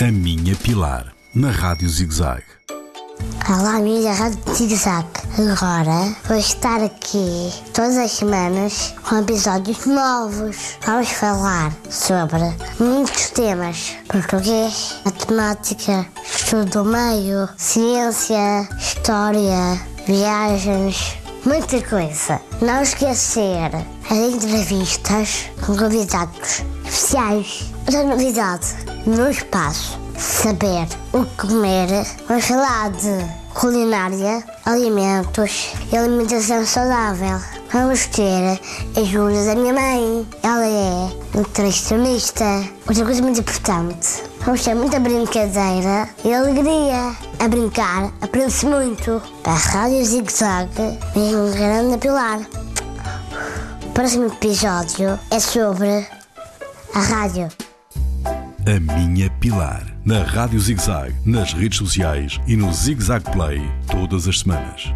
A Minha Pilar, na Rádio ZigZag. Olá, amigos da Rádio Zig-Zag. Agora vou estar aqui todas as semanas com episódios novos. Vamos falar sobre muitos temas: português, matemática, estudo do meio, ciência, história, viagens, muita coisa. Não esquecer as entrevistas com convidados especiais. Outra novidade no espaço saber o que comer. Vamos falar de culinária, alimentos e alimentação saudável. Vamos ter a ajuda da minha mãe. Ela é nutricionista. Outra coisa muito importante. Vamos ter muita brincadeira e alegria. A brincar aprende-se muito. A Rádio Zig Zag vem um grande pilar. O próximo episódio é sobre a rádio. A Minha Pilar, na Rádio ZigZag, nas redes sociais e no ZigZag Play, todas as semanas.